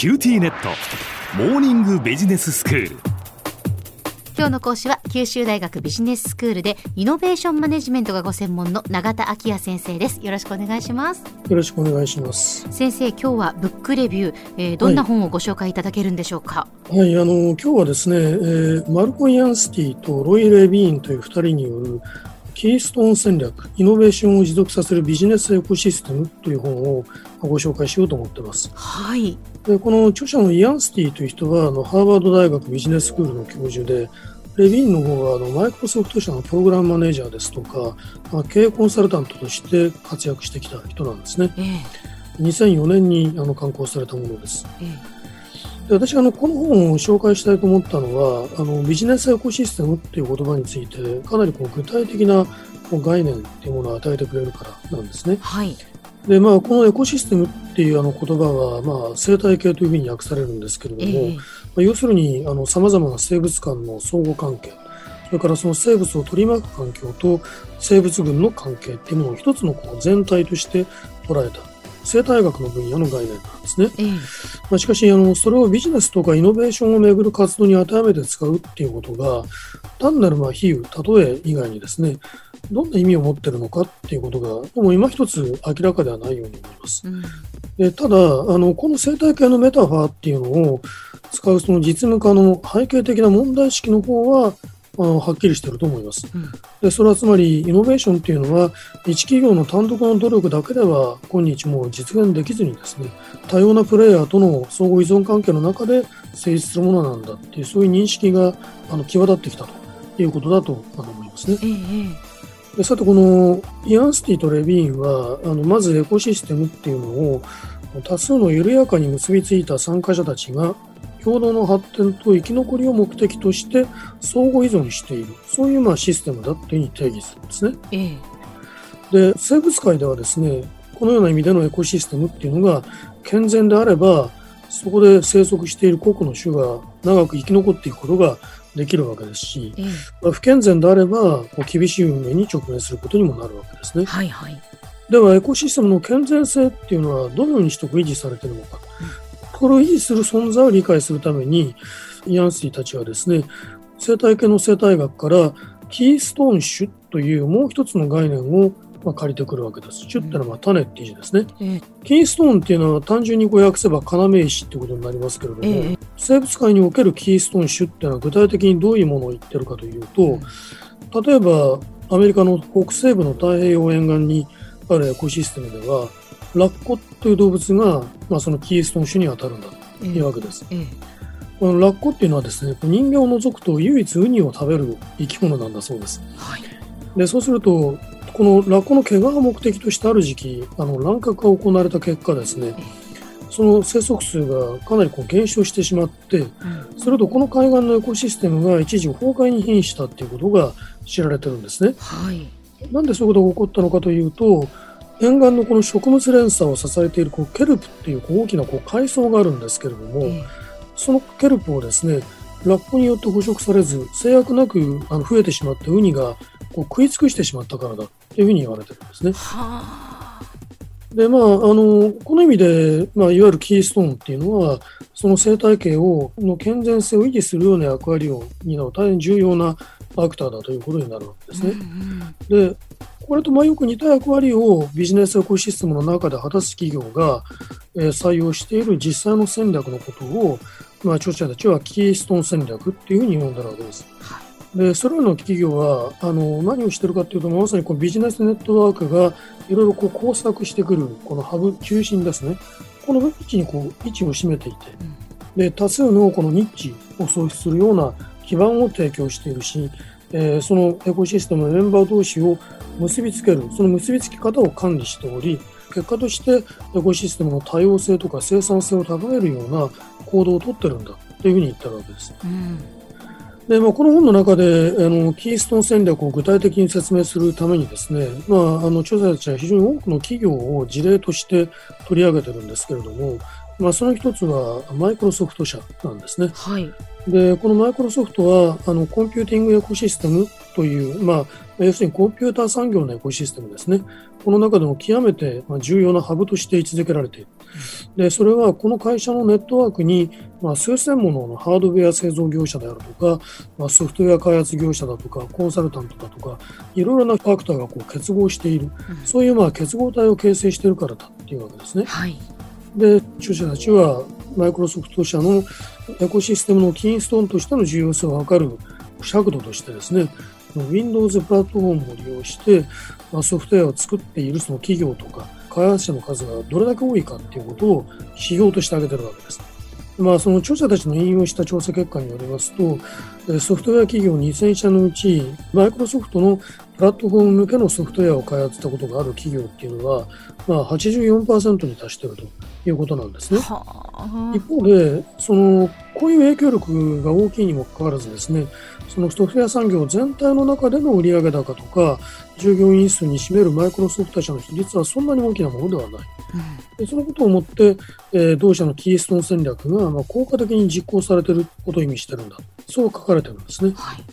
QTnet。モーニングビジネススクール。今日の講師は九州大学ビジネススクールでイノベーションマネジメントがご専門の永田晃也先生です。よろしくお願いします。よろしくお願いします。先生今日はブックレビュー、えー、どんな本をご紹介いただけるんでしょうか？はい、はい、あの今日はですね、えー、マルコ・イアンシティとロイ・レビーンという2人によるキーストーン戦略、イノベーションを持続させるビジネスエコシステムという本をご紹介しようと思っています。はい。でこの著者のイアンスティという人はあのハーバード大学ビジネススクールの教授で、レビンの方はあのマイクロソフト社のプログラムマネージャーですとか、まあ、経営コンサルタントとして活躍してきた人なんですね。ええ、2004年にあの刊行されたものです。えで私あのこの本を紹介したいと思ったのはあのビジネスエコシステムっていう言葉についてかなりこう具体的な概念っていうものを与えてくれるからなんですね。はい、でまあ、このエコシステムっていうあの言葉は、まあ、生態系というふうに訳されるんですけれども、えー、まあ、要するにさまざまな生物間の相互関係それからその生物を取り巻く環境と生物群の関係っていうものを一つのこう全体として捉えた生態学の分野の概念なんですね。えー、まあ、しかしあの、それをビジネスとかイノベーションをめぐる活動に当てはめて使うっていうことが、単なるまあ比喩、例え以外にですね、どんな意味を持っているのかっていうことが、もう今一つ明らかではないように思います。うん、でただあの、この生態系のメタファーっていうのを使うその実務家の背景的な問題意識の方は、はっきりしていると思います、うん、で。それはつまり、イノベーションっていうのは、一企業の単独の努力だけでは今日も実現できずにですね、多様なプレイヤーとの相互依存関係の中で成立するものなんだっていう、そういう認識があの際立ってきたということだと思いますね。ええ、でさて、このイアンスティとレビーンは、あのまずエコシステムっていうのを多数の緩やかに結びついた参加者たちが共同の発展と生き残りを目的として相互依存しているそういうまあシステムだっていうふうに定義するんですね。ええ、で生物界ではですねこのような意味でのエコシステムっていうのが健全であればそこで生息している個々の種が長く生き残っていくことができるわけですし、ええ、不健全であれば厳しい運営に直面することにもなるわけですね。はいはい、ではエコシステムの健全性っていうのはどのようにして維持されているのか。これを維持する存在を理解するために、イアンスティたちはですね、生態系の生態学からキーストーン種というもう一つの概念をまあ、借りてくるわけです。種ってのはまあ種って意味ですね、えー、キーストーンっていうのは単純にこう訳せば要石ってことになりますけれども、えー、生物界におけるキーストーン種っていうのは具体的にどういうものを言ってるかというと、例えばアメリカの北西部の太平洋沿岸にあるエコシステムではラッコという動物が、まあ、そのキーストン種に当たるんだというわけです。ええこのラッコっていうのはですね、人間を除くと唯一ウニを食べる生き物なんだそうです。はい、でそうすると、このラッコの毛が目的としてある時期、あの乱獲が行われた結果ですね、その生息数がかなりこう減少してしまって、うん、それとこの海岸のエコシステムが一時崩壊に瀕したっていうことが知られてるんですね。はい、なんでそういうことが起こったのかというと、沿岸のこの植物連鎖を支えているこうケルプっていう大きなこう海藻があるんですけれども、そのケルプをですねラッコによって捕食されず制約なくあの増えてしまってウニがこう食い尽くしてしまったからだというふうに言われてるんですね。でまあ、あのこの意味で、まあ、いわゆるキーストーンっていうのはその生態系をの健全性を維持するような役割を担う大変重要なアクターだということになるわけですね。うんうん、でこれとまあよく似た役割をビジネスエコシステムの中で果たす企業が、えー、採用している実際の戦略のことを、まあ、著者たちはキーストーン戦略っていうふうに呼んでるわけです。でそれらの企業はあの何をしてるかというとまさにこうビジネスネットワークがいろいろこう工作してくるこのハブ中心ですね。この位置にこう位置を占めていて、で多数のこのニッチを創出するような基盤を提供しているしえー、そのエコシステムのメンバー同士を結びつける、その結びつき方を管理しており、結果としてエコシステムの多様性とか生産性を高めるような行動をとってるんだというふうに言ってるわけです。うんでまあ、この本の中であのキーストン戦略を具体的に説明するためにですね、まあ、あの著者たちは非常に多くの企業を事例として取り上げてるんですけれども、まあ、その一つはマイクロソフト社なんですね。はい、でこのマイクロソフトはあのコンピューティングエコシステムという、まあ、要するにコンピューター産業のエコシステムですね。この中でも極めて重要なハブとして位置づけられている。で、それはこの会社のネットワークに、まあ、数千ものハードウェア製造業者であるとか、まあ、ソフトウェア開発業者だとか、コンサルタントだとか、いろいろなファクターがこう結合している、そういうまあ結合体を形成しているからだっていうわけですね。はい。で、著者たちは、マイクロソフト社のエコシステムのキーストーンとしての重要性を図る尺度としてですね、Windows プラットフォームを利用して、ま、ソフトウェアを作っているその企業とか開発者の数がどれだけ多いかっていうことを指標として挙げてるわけです。まあ、その著者たちの引用した調査結果によりますと、ソフトウェア企業2000社のうち、マイクロソフトのプラットフォーム向けのソフトウェアを開発したことがある企業っていうのは、まあ、84%に達しているということなんですね。一方で、その、こういう影響力が大きいにもかかわらずですね、そのソフトウェア産業全体の中での売上高とか、従業員数に占めるマイクロソフト社の比率はそんなに大きなものではない。でそのことをもって、えー同社のキーストーン戦略が、まあ、効果的に実行されていることを意味しているんだ。そう書かれてるんですね。はい。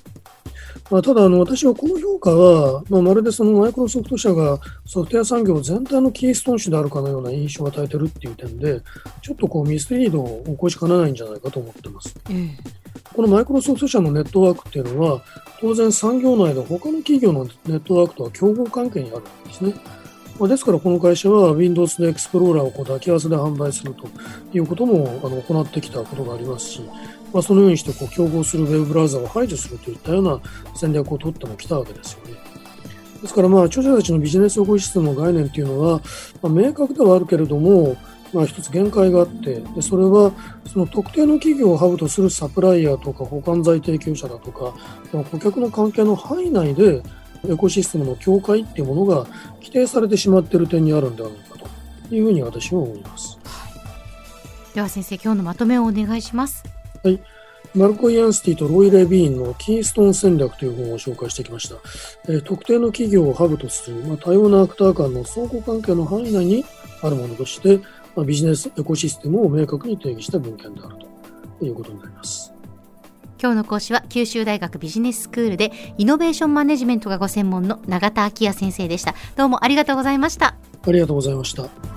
まあ、ただあの、私はこの評価は、まあ、まるでそのマイクロソフト社がソフトウェア産業全体のキーストーン種であるかのような印象を与えているっていう点で、ちょっとこうミスリードを起こしかねないんじゃないかと思ってます。ええこのマイクロソフト社のネットワークっていうのは、当然産業内で他の企業のネットワークとは競合関係にあるんですね。まあですからこの会社は Windows でエクスプローラーをこう抱き合わせで販売するということもあの行ってきたことがありますし、まあ、そのようにしてこう競合するウェブブラウザを排除するといったような戦略を取ってもきたわけですよね。ですからまあ著者たちのビジネスエコシステムの概念っていうのは、まあ、明確ではあるけれども、まあ、一つ限界があって、でそれはその特定の企業をハブとするサプライヤーとか保管材提供者だとか、まあ顧客の関係の範囲内でエコシステムの境界っていうものが規定されてしまっている点にあるんではないかというふうに私は思います。では先生、今日のまとめをお願いします。マルコ・イアンスティとロイ・レビーンのキーストーン戦略という本を紹介してきました。えー特定の企業をハブとする、まあ、多様なアクター間の相互関係の範囲内にあるものとして、まあ、ビジネスエコシステムを明確に定義した文献であるということになります。今日の講師は九州大学ビジネススクールでイノベーションマネジメントがご専門の永田昭也先生でした。どうもありがとうございました。ありがとうございました。